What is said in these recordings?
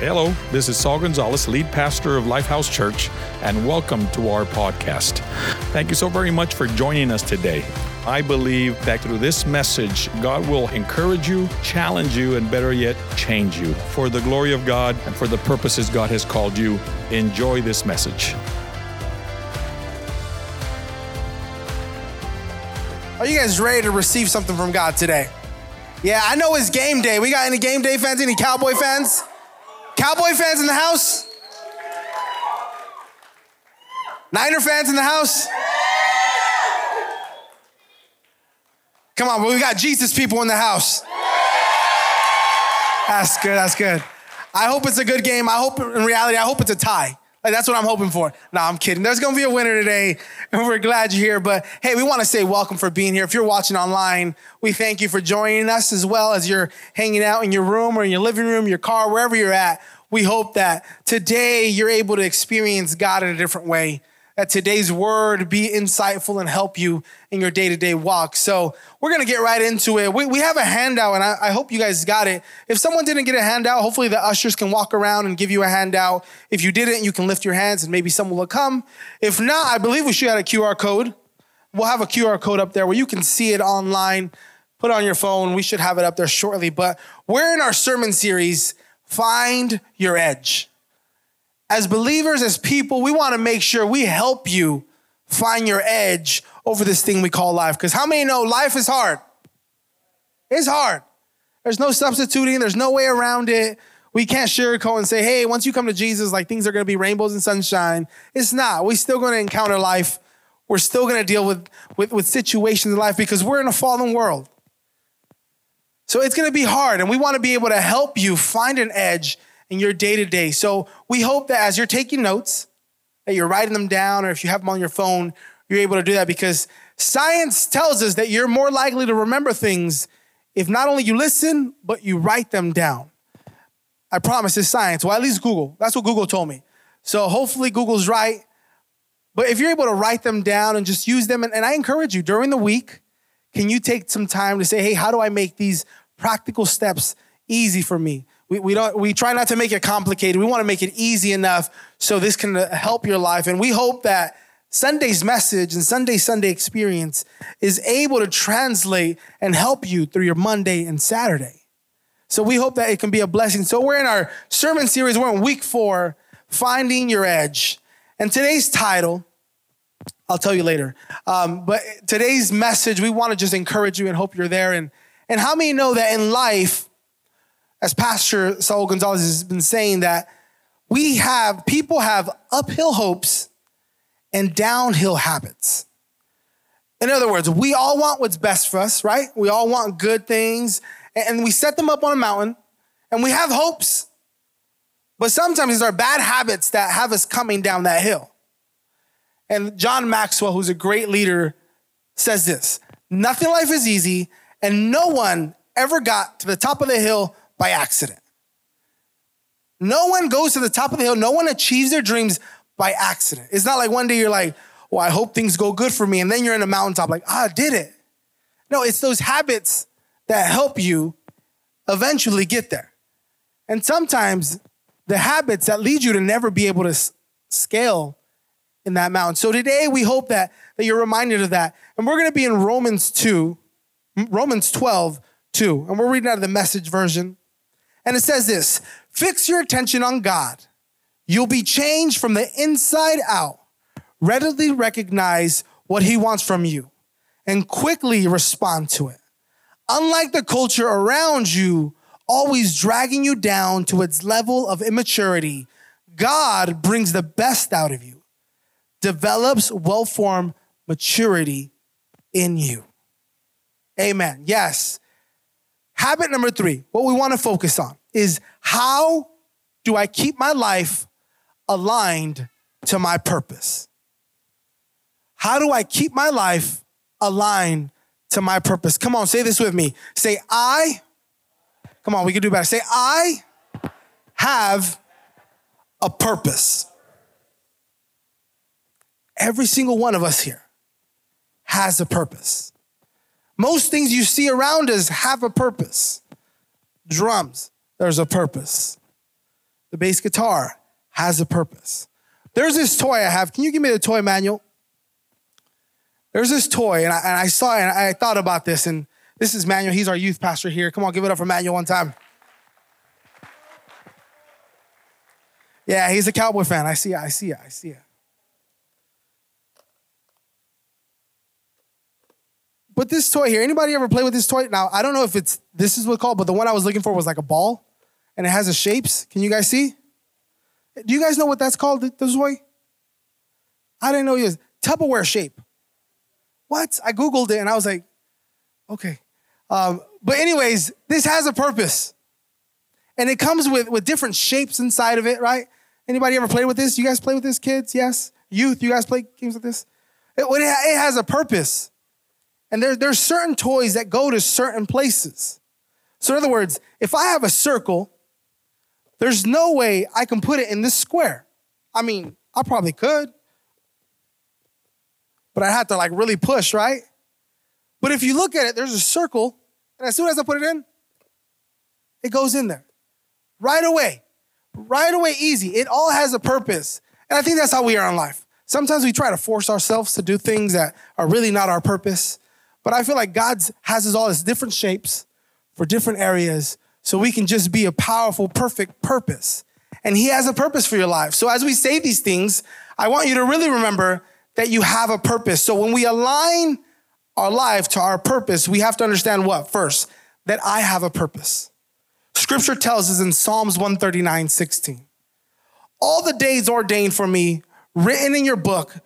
Hello, this is Saul Gonzalez, lead pastor of Lifehouse Church, and welcome to our podcast. Thank you so very much for joining us today. I believe that through this message, God will encourage you, challenge you, and better yet, change you for the glory of God and for the purposes God has called you. Enjoy this message. Are you guys ready to receive something from God today? Yeah, I know it's game day. We got any game day fans? Any Cowboy fans? Cowboy fans in the house? Niner fans in the house? Come on, we got Jesus people in the house. That's good, that's good. I hope it's a good game. I hope in reality, I hope it's a tie. Like that's what I'm hoping for. No, I'm kidding. There's gonna be a winner today, and we're glad you're here. But hey, we want to say welcome for being here. If you're watching online, we thank you for joining us as well as you're hanging out in your room or in your living room, your car, wherever you're at. We hope that today you're able to experience God in a different way that today's word be insightful and help you in your day to day walk. So we're going to get right into it. We, we have a handout, and I, I, hope you guys got it. If someone didn't get a handout, hopefully the ushers can walk around and give you a handout. If you didn't, you can lift your hands and maybe someone will come. If not, I believe we should have a QR code. We'll have a QR code up there where you can see it online. Put it on your phone. We should have it up there shortly. But we're in our sermon series, Find Your Edge as believers, as people, we want to make sure we help you find your edge over this thing we call life. Because how many know life is hard? It's hard. There's no substituting, there's no way around it. We can't sugarcoat and say, hey, once you come to Jesus, like things are going to be rainbows and sunshine. It's not. We're still going to encounter life. We're still going to deal with, with, with situations in life because we're in a fallen world. So it's going to be hard, and we want to be able to help you find an edge in your day to day. So we hope that as you're taking notes, that you're writing them down, or if you have them on your phone, you're able to do that because science tells us that you're more likely to remember things if not only you listen, but you write them down. I promise it's science. Well, at least Google. That's what Google told me. So hopefully Google's right. But if you're able to write them down and just use them, and, and I encourage you during the week, can you take some time to say, hey, how do I make these practical steps easy for me? We, we don't we try not to make it complicated. We want to make it easy enough so this can help your life. And we hope that Sunday's message and Sunday Sunday experience is able to translate and help you through your Monday and Saturday. So we hope that it can be a blessing. So we're in our sermon series. We're in week four, finding your edge. And today's title, I'll tell you later. Um, but today's message, we want to just encourage you and hope you're there. And and how many know that in life as Pastor Saul Gonzalez has been saying, that we have, people have uphill hopes and downhill habits. In other words, we all want what's best for us, right? We all want good things, and we set them up on a mountain, and we have hopes. But sometimes it's our bad habits that have us coming down that hill. And John Maxwell, who's a great leader, says this Nothing in life is easy, and no one ever got to the top of the hill by accident. No one goes to the top of the hill, no one achieves their dreams by accident. It's not like one day you're like, well, I hope things go good for me. And then you're in the mountaintop, like, ah, I did it. No, it's those habits that help you eventually get there. And sometimes the habits that lead you to never be able to s- scale in that mountain. So today we hope that, that you're reminded of that. And we're going to be in Romans 2, Romans 12, 2. And we're reading out of the message version. And it says this fix your attention on God. You'll be changed from the inside out. Readily recognize what He wants from you and quickly respond to it. Unlike the culture around you, always dragging you down to its level of immaturity, God brings the best out of you, develops well formed maturity in you. Amen. Yes. Habit number three, what we want to focus on is how do I keep my life aligned to my purpose? How do I keep my life aligned to my purpose? Come on, say this with me. Say, I, come on, we can do better. Say, I have a purpose. Every single one of us here has a purpose. Most things you see around us have a purpose. Drums, there's a purpose. the bass guitar, has a purpose. There's this toy I have. Can you give me the toy manual? There's this toy, and I, and I saw it and I thought about this, and this is Manuel. He's our youth pastor here. Come on, give it up for Manuel one time. Yeah, he's a Cowboy fan. I see it, I see it, I see it. But this toy here, anybody ever play with this toy? Now, I don't know if it's this is what called, but the one I was looking for was like a ball and it has the shapes. Can you guys see? Do you guys know what that's called, this toy? I didn't know it was Tupperware shape. What? I Googled it and I was like, okay. Um, but, anyways, this has a purpose. And it comes with, with different shapes inside of it, right? Anybody ever play with this? You guys play with this, kids? Yes? Youth, you guys play games with this? It, it has a purpose. And there, there's certain toys that go to certain places. So, in other words, if I have a circle, there's no way I can put it in this square. I mean, I probably could, but I have to like really push, right? But if you look at it, there's a circle, and as soon as I put it in, it goes in there right away, right away, easy. It all has a purpose. And I think that's how we are in life. Sometimes we try to force ourselves to do things that are really not our purpose. But I feel like God has us all as different shapes for different areas so we can just be a powerful, perfect purpose. And He has a purpose for your life. So as we say these things, I want you to really remember that you have a purpose. So when we align our life to our purpose, we have to understand what? First, that I have a purpose. Scripture tells us in Psalms 139 16, all the days ordained for me, written in your book,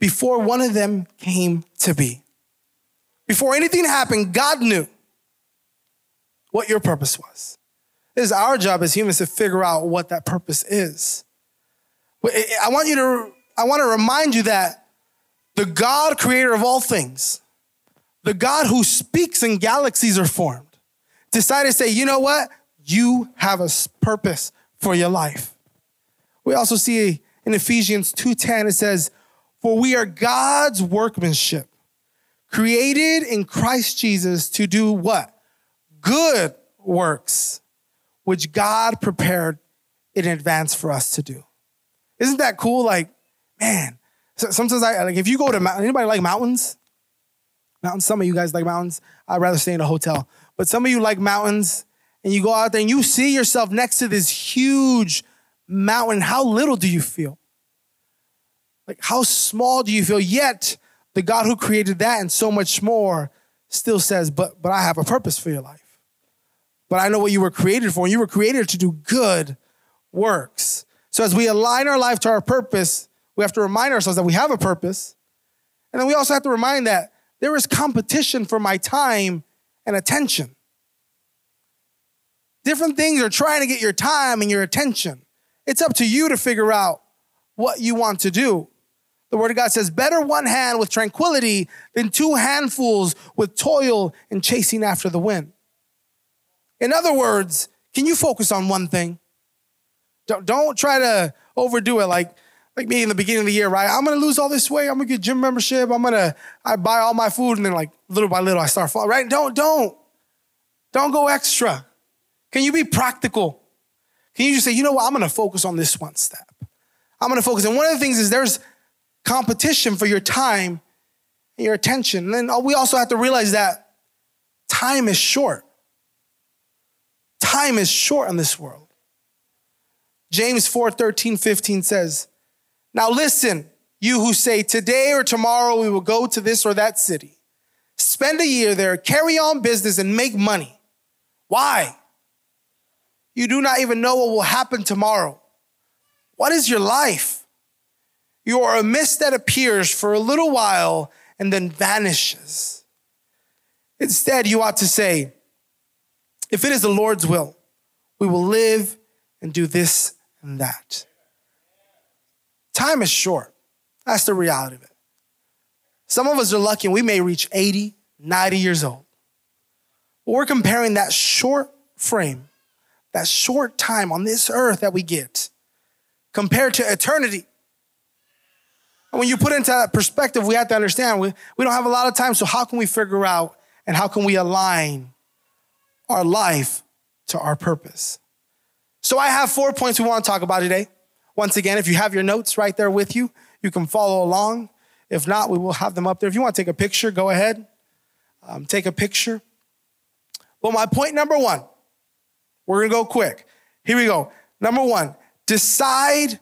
before one of them came to be. Before anything happened, God knew what your purpose was. It is our job as humans to figure out what that purpose is. I want you to, I want to remind you that the God creator of all things, the God who speaks and galaxies are formed, decided to say, you know what? You have a purpose for your life. We also see in Ephesians 2:10 it says, "For we are God's workmanship, created in Christ Jesus to do what? Good works, which God prepared in advance for us to do. Isn't that cool? Like, man, sometimes I like if you go to anybody like mountains? Mountains, some of you guys like mountains. I'd rather stay in a hotel. But some of you like mountains, and you go out there and you see yourself next to this huge mountain. How little do you feel? Like, how small do you feel? Yet, the God who created that and so much more still says, but, but I have a purpose for your life. But I know what you were created for. And you were created to do good works. So as we align our life to our purpose, we have to remind ourselves that we have a purpose. And then we also have to remind that there is competition for my time and attention. Different things are trying to get your time and your attention. It's up to you to figure out what you want to do. The word of God says, better one hand with tranquility than two handfuls with toil and chasing after the wind. In other words, can you focus on one thing? Don't, don't try to overdo it like, like me in the beginning of the year, right? I'm gonna lose all this weight. I'm gonna get gym membership. I'm gonna I buy all my food and then like little by little I start falling, right? Don't, don't. Don't go extra. Can you be practical? Can you just say, you know what? I'm gonna focus on this one step. I'm gonna focus. And one of the things is there's competition for your time and your attention. And then we also have to realize that time is short. Time is short in this world. James 4 13, 15 says, Now listen, you who say, Today or tomorrow we will go to this or that city, spend a year there, carry on business, and make money. Why? You do not even know what will happen tomorrow. What is your life? You are a mist that appears for a little while and then vanishes. Instead, you ought to say, if it is the Lord's will, we will live and do this and that. Time is short. That's the reality of it. Some of us are lucky and we may reach 80, 90 years old. But we're comparing that short frame, that short time on this earth that we get, compared to eternity. And when you put into that perspective, we have to understand we, we don't have a lot of time. So, how can we figure out and how can we align our life to our purpose? So I have four points we want to talk about today. Once again, if you have your notes right there with you, you can follow along. If not, we will have them up there. If you want to take a picture, go ahead. Um, take a picture. But my point number one, we're going to go quick. Here we go. Number one, decide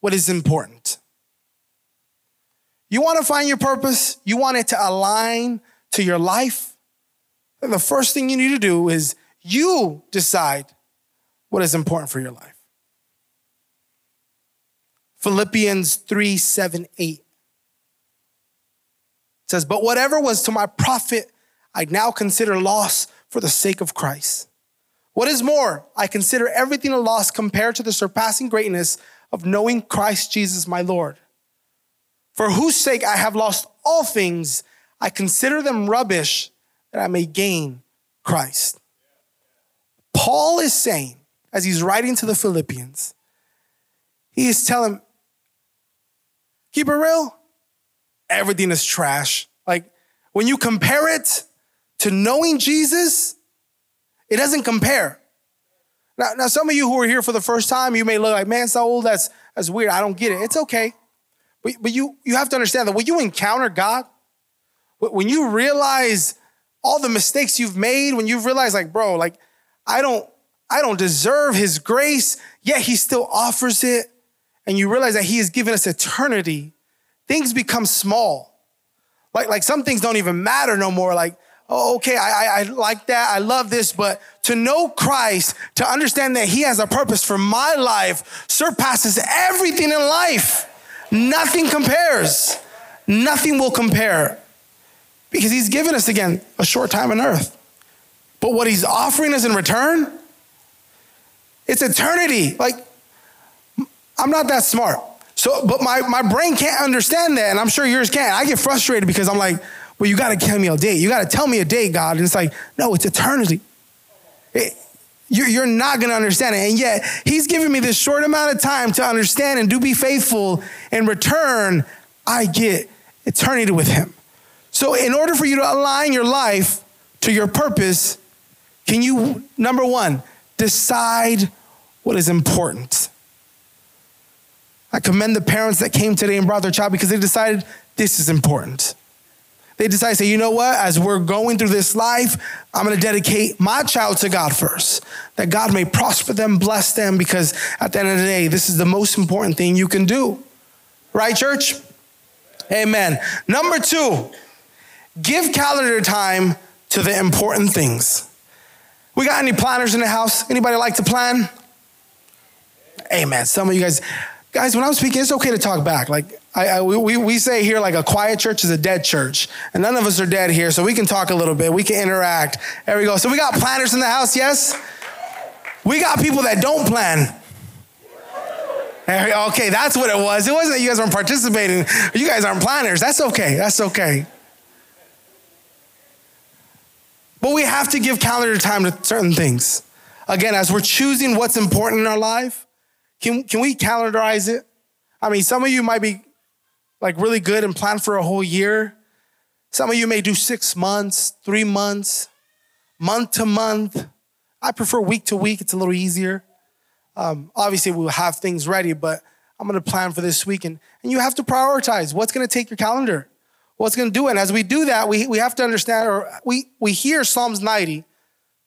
what is important. You want to find your purpose, you want it to align to your life. The first thing you need to do is you decide what is important for your life. Philippians 3 7 8 says, But whatever was to my profit, I now consider loss for the sake of Christ. What is more, I consider everything a loss compared to the surpassing greatness of knowing Christ Jesus my Lord, for whose sake I have lost all things. I consider them rubbish that I may gain Christ. Paul is saying, as he's writing to the Philippians, he is telling, keep it real, everything is trash. Like when you compare it to knowing Jesus, it doesn't compare. Now, now some of you who are here for the first time, you may look like, man, Saul, that's that's weird. I don't get it. It's okay. But, but you, you have to understand that when you encounter God, when you realize all the mistakes you've made, when you realize, like, bro, like, I don't, I don't deserve his grace, yet he still offers it, and you realize that he has given us eternity, things become small. Like, like some things don't even matter no more. Like, oh, okay, I, I, I like that. I love this. But to know Christ, to understand that he has a purpose for my life surpasses everything in life. Nothing compares. Nothing will compare because he's given us again a short time on earth. But what he's offering us in return, it's eternity. Like, I'm not that smart. So, but my, my brain can't understand that, and I'm sure yours can't. I get frustrated because I'm like, well, you got to tell me a date. You got to tell me a date, God. And it's like, no, it's eternity. It, you're, not going to understand it. And yet, He's giving me this short amount of time to understand and do be faithful. In return, I get eternity with Him. So, in order for you to align your life to your purpose, can you, number one, decide what is important? I commend the parents that came today and brought their child because they decided this is important. They decided to say, you know what, as we're going through this life, I'm gonna dedicate my child to God first, that God may prosper them, bless them, because at the end of the day, this is the most important thing you can do. Right, church? Amen. Number two, give calendar time to the important things. We got any planners in the house? Anybody like to plan? Amen. Some of you guys, guys, when I'm speaking, it's okay to talk back. Like I, I, we, we say here, like a quiet church is a dead church, and none of us are dead here, so we can talk a little bit. We can interact. There we go. So we got planners in the house, yes. We got people that don't plan. Okay, that's what it was. It wasn't that you guys weren't participating. You guys aren't planners. That's okay. That's okay. But we have to give calendar time to certain things. Again, as we're choosing what's important in our life, can, can we calendarize it? I mean, some of you might be like really good and plan for a whole year. Some of you may do six months, three months, month to month. I prefer week to week, it's a little easier. Um, obviously, we'll have things ready, but I'm gonna plan for this week. And, and you have to prioritize what's gonna take your calendar, what's gonna do it. And as we do that, we, we have to understand, or we, we hear Psalms 90,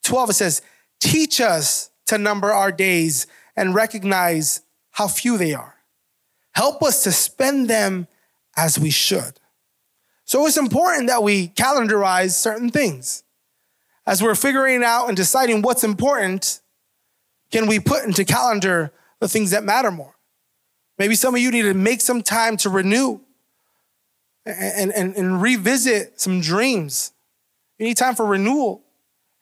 12, it says, Teach us to number our days and recognize how few they are. Help us to spend them as we should. So it's important that we calendarize certain things. As we're figuring out and deciding what's important, can we put into calendar the things that matter more? Maybe some of you need to make some time to renew and, and, and revisit some dreams. You need time for renewal.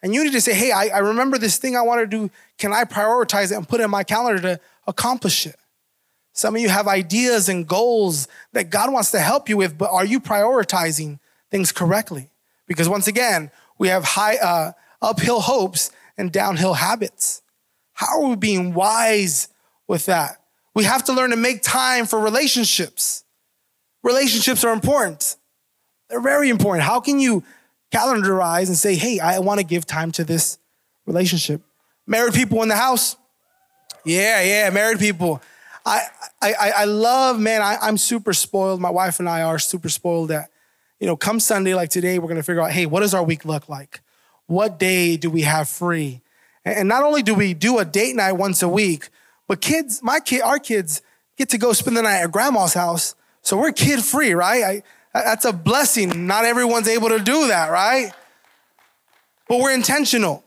And you need to say, hey, I, I remember this thing I want to do. Can I prioritize it and put it in my calendar to accomplish it? Some of you have ideas and goals that God wants to help you with, but are you prioritizing things correctly? Because once again, we have high uh, uphill hopes and downhill habits. How are we being wise with that? We have to learn to make time for relationships. Relationships are important. They're very important. How can you calendarize and say, hey, I want to give time to this relationship? Married people in the house, Yeah, yeah, married people. I I I love, man, I, I'm super spoiled. My wife and I are super spoiled that, you know, come Sunday like today, we're gonna figure out, hey, what does our week look like? What day do we have free? And not only do we do a date night once a week, but kids, my kid, our kids get to go spend the night at grandma's house. So we're kid free, right? I, that's a blessing. Not everyone's able to do that, right? But we're intentional.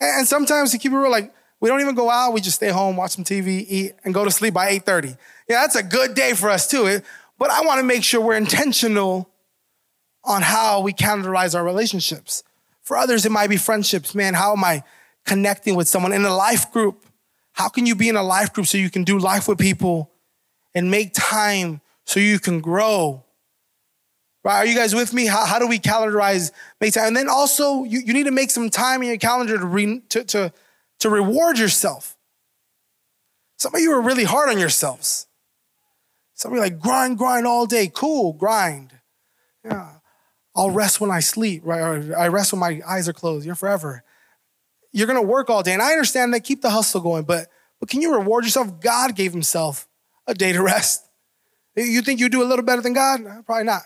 And sometimes to keep it real, like we don't even go out. We just stay home, watch some TV, eat, and go to sleep by 8:30. Yeah, that's a good day for us too. But I want to make sure we're intentional on how we categorize our relationships. For others, it might be friendships. Man, how am I connecting with someone in a life group? How can you be in a life group so you can do life with people and make time so you can grow? Right? Are you guys with me? How, how do we calendarize make time? And then also, you, you need to make some time in your calendar to, re, to, to, to reward yourself. Some of you are really hard on yourselves. Some of you like grind, grind all day. Cool, grind. Yeah. I'll rest when I sleep, right? Or I rest when my eyes are closed. You're forever you're to work all day. And I understand that. Keep the hustle going. But, but can you reward yourself? God gave himself a day to rest. You think you do a little better than God? Probably not.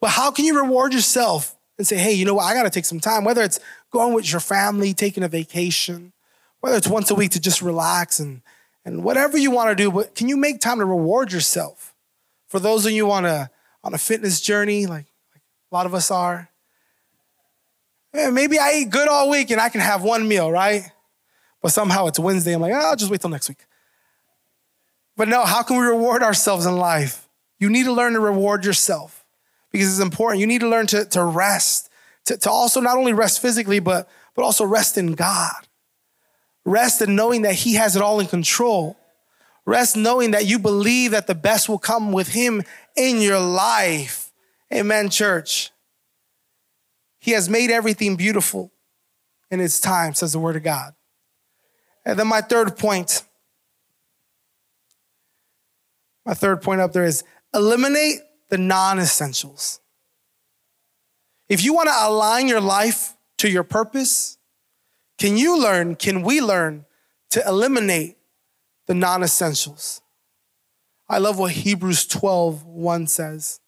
But how can you reward yourself and say, hey, you know what? I got to take some time, whether it's going with your family, taking a vacation, whether it's once a week to just relax and, and whatever you want to do. But can you make time to reward yourself? For those of you on a, on a fitness journey, like, like a lot of us are, yeah, maybe I eat good all week and I can have one meal, right? But somehow it's Wednesday. I'm like, oh, I'll just wait till next week. But no, how can we reward ourselves in life? You need to learn to reward yourself because it's important. You need to learn to, to rest, to, to also not only rest physically, but, but also rest in God. Rest in knowing that He has it all in control. Rest knowing that you believe that the best will come with Him in your life. Amen, church. He has made everything beautiful in its time, says the word of God. And then my third point, my third point up there is eliminate the non essentials. If you want to align your life to your purpose, can you learn, can we learn to eliminate the non essentials? I love what Hebrews 12 1 says.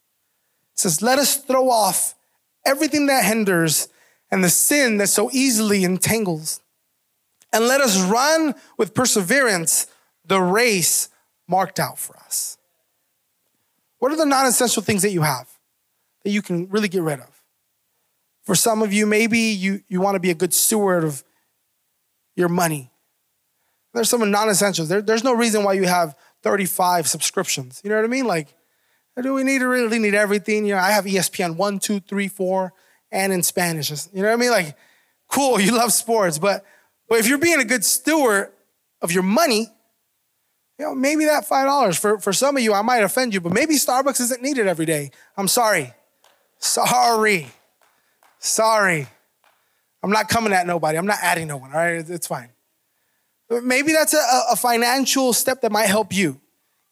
It says, Let us throw off everything that hinders and the sin that so easily entangles. And let us run with perseverance the race marked out for us. What are the non essential things that you have that you can really get rid of? For some of you, maybe you, you want to be a good steward of your money. There's some non essentials. There, there's no reason why you have 35 subscriptions. You know what I mean? Like, do we need to really need everything? You know, I have ESPN one, two, three, four, and in Spanish. You know what I mean? Like, cool, you love sports, but but if you're being a good steward of your money, you know, maybe that five dollars for for some of you, I might offend you, but maybe Starbucks isn't needed every day. I'm sorry, sorry, sorry. I'm not coming at nobody. I'm not adding no one. All right, it's fine. But maybe that's a, a financial step that might help you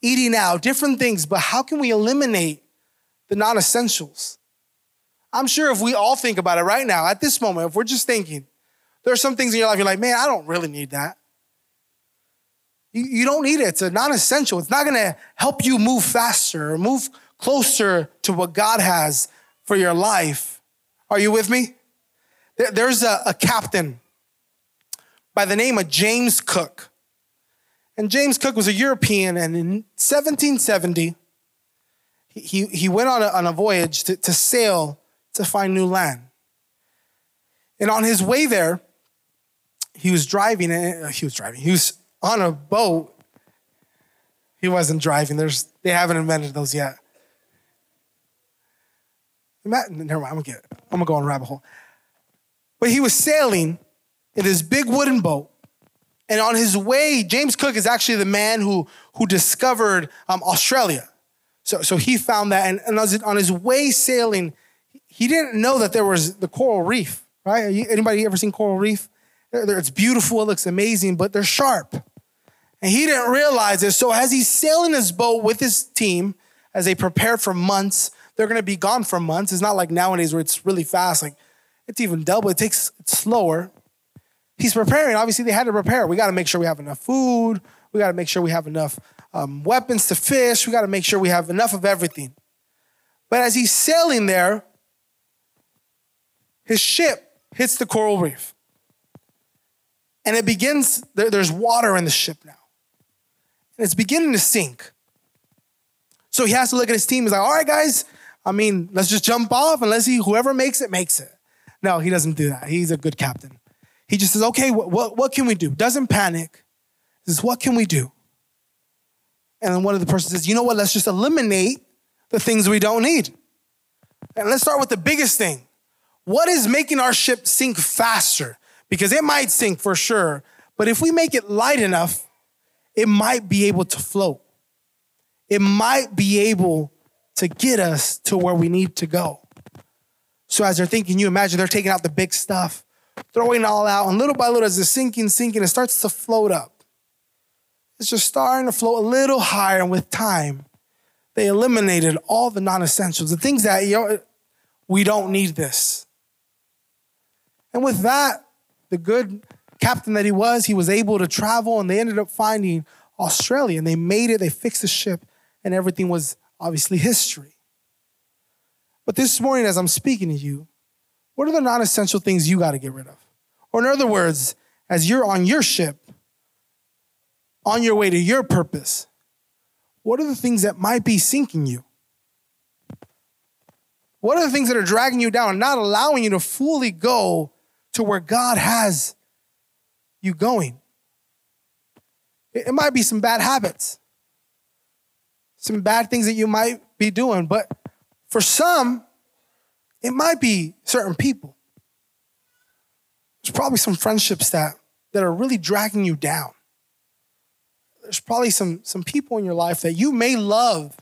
eating out, different things, but how can we eliminate the non essentials? I'm sure if we all think about it right now, at this moment, if we're just thinking, there are some things in your life you're like, man, I don't really need that. You, don't need it. It's a non essential. It's not going to help you move faster or move closer to what God has for your life. Are you with me? There's a, a captain by the name of James Cook. And James Cook was a European, and in 1770, he, he went on a, on a voyage to, to sail to find new land. And on his way there, he was driving, uh, he was driving, he was on a boat. He wasn't driving, There's, they haven't invented those yet. Never mind, I'm gonna get, I'm gonna go on a rabbit hole. But he was sailing in this big wooden boat and on his way, James Cook is actually the man who, who discovered um, Australia. So, so he found that. And, and on his way sailing, he didn't know that there was the coral reef, right? Anybody ever seen coral reef? It's beautiful, it looks amazing, but they're sharp. And he didn't realize it. So as he's sailing his boat with his team, as they prepare for months, they're to be gone for months. It's not like nowadays where it's really fast. Like it's even double. It takes it's slower. he's preparing. Obviously, they had to prepare. We got to make sure we have enough food. We got to make sure we have enough um, weapons to fish. We got to make sure we have enough of everything. But as he's sailing there, his ship hits the coral reef. And it begins, there, there's water in the ship now. And it's beginning to sink. So he has to look at his team. He's like, all right, guys, I mean, let's just jump off and let's see whoever makes it, makes it. No, he doesn't do that. He's a good captain. He just says, okay, what, what, what can we do? Doesn't panic. He says, what can we do? And then one of the persons says, you know what? Let's just eliminate the things we don't need. And let's start with the biggest thing. What is making our ship sink faster? Because it might sink for sure, but if we make it light enough, it might be able to float. It might be able to get us to where we need to go. So as they're thinking, you imagine they're taking out the big stuff, throwing it all out, and little by little, as it's sinking, sinking, it starts to float up. It's just starting to float a little higher, and with time, they eliminated all the non-essentials, the things that you know, we don't need this. And with that, the good captain that he was, he was able to travel, and they ended up finding Australia, and they made it. They fixed the ship, and everything was obviously history. But this morning, as I'm speaking to you, what are the non essential things you got to get rid of? Or, in other words, as you're on your ship, on your way to your purpose, what are the things that might be sinking you? What are the things that are dragging you down and not allowing you to fully go to where God has you going? It might be some bad habits some bad things that you might be doing. But for some, it might be certain people. There's probably some friendships that, that are really dragging you down. There's probably some, some people in your life that you may love,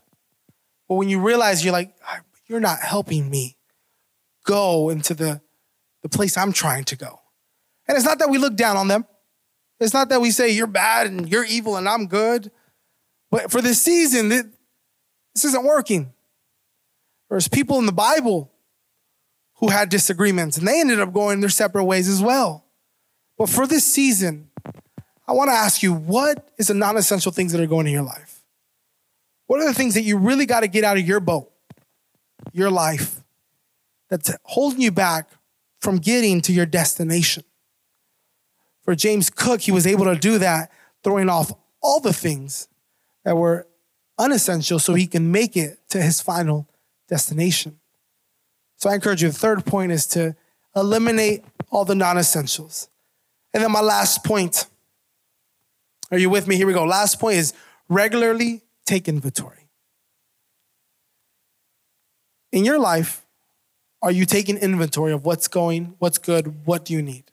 but when you realize you're like, ah, you're not helping me go into the, the place I'm trying to go. And it's not that we look down on them. It's not that we say you're bad and you're evil and I'm good. But for this season, this isn't working. There's people in the Bible who had disagreements and they ended up going their separate ways as well. But for this season, I want to ask you what is the non essential things that are going in your life? What are the things that you really got to get out of your boat, your life, that's holding you back from getting to your destination? For James Cook, he was able to do that, throwing off all the things that were unessential so he can make it to his final destination. So I encourage you, the third point is to eliminate all the non essentials. And then my last point are you with me? Here we go. Last point is regularly take inventory. In your life, are you taking inventory of what's going, what's good, what do you need?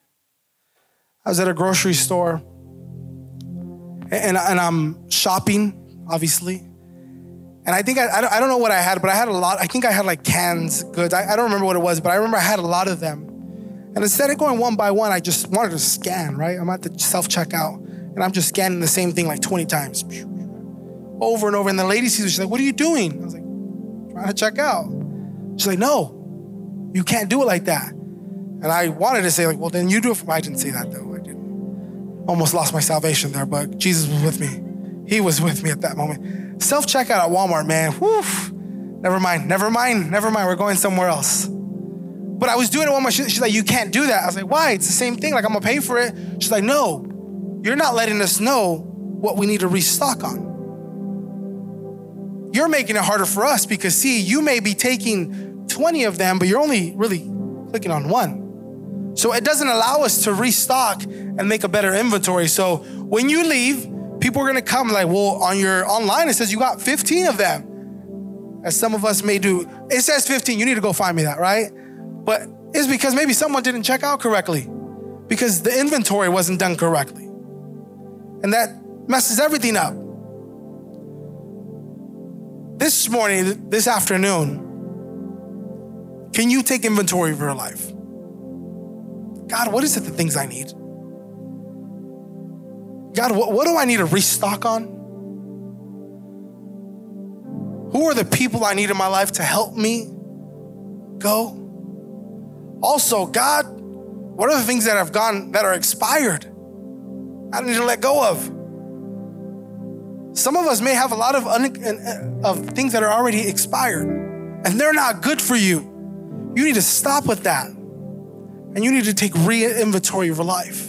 I was at a grocery store and, and I'm shopping, obviously. And I think I, I, don't, know what I had, but I had a lot. I think I had like cans, goods. I, I don't remember what it was, but I remember I had a lot of them. And instead of going one by one, I just wanted to scan, right? I'm at the self checkout and I'm just scanning the same thing like 20 times over and over. And the lady sees me, She's like, What are you doing? I was like, Trying to check out. She's like, No, you can't do it like that. And I wanted to say, like, Well, then you do it for me. I didn't say that though. Almost lost my salvation there, but Jesus was with me. He was with me at that moment. Self checkout at Walmart, man. Whew. Never mind, never mind, never mind. We're going somewhere else. But I was doing it one more. She's like, you can't do that. I was like, why? It's the same thing. Like, I'm gonna pay for it. She's like, no, you're not letting us know what we need to restock on. You're making it harder for us because, see, you may be taking 20 of them, but you're only really clicking on one. So it doesn't allow us to restock and make a better inventory. So when you leave, people are gonna come like, well, on your online, it says you got 15 of them. As some of us may do. It says 15, you need to go find me that, right? But it's because maybe someone didn't check out correctly because the inventory wasn't done correctly. And that messes everything up. This morning, this afternoon, can you take inventory of your life? God, what is it the things I need? God, what, what do I need to restock on? Who are the people I need in my life to help me go? Also, God, What are the things that have gone that are expired? I need to let go of. Some of us may have a lot of un- of things that are already expired, and they're not good for you. You need to stop with that, and you need to take re-inventory of your life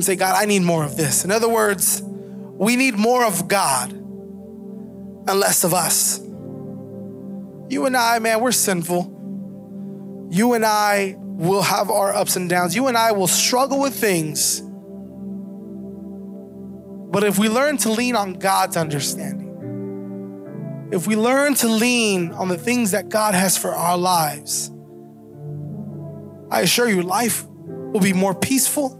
and say, God, I need more of this. In other words, we need more of God and less of us. You and I, man, we're sinful. You and I will have our ups and downs. You and I will struggle with things. But if we learn to lean on God's understanding, if we learn to lean on the things that God has for our lives, I assure you, life will be more peaceful.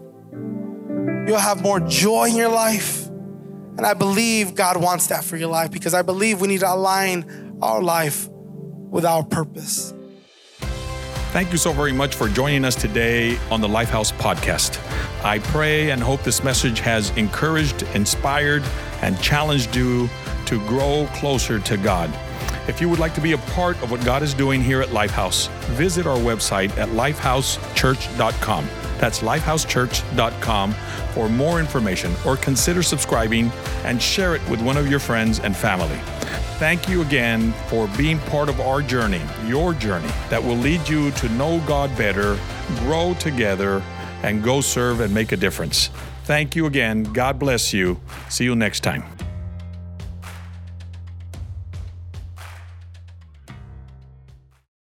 You'll have more joy in your life. And I believe God wants that for your life because I believe we need to align our life with our purpose. Thank you so very much for joining us today on the Lifehouse podcast. I pray and hope this message has encouraged, inspired, and challenged you to grow closer to God. If you would like to be a part of what God is doing here at Lifehouse, visit our website at lifehousechurch.com. That's lifehousechurch.com for more information or consider subscribing and share it with one of your friends and family. Thank you again for being part of our journey, your journey, that will lead you to know God better, grow together, and go serve and make a difference. Thank you again. God bless you. See you next time.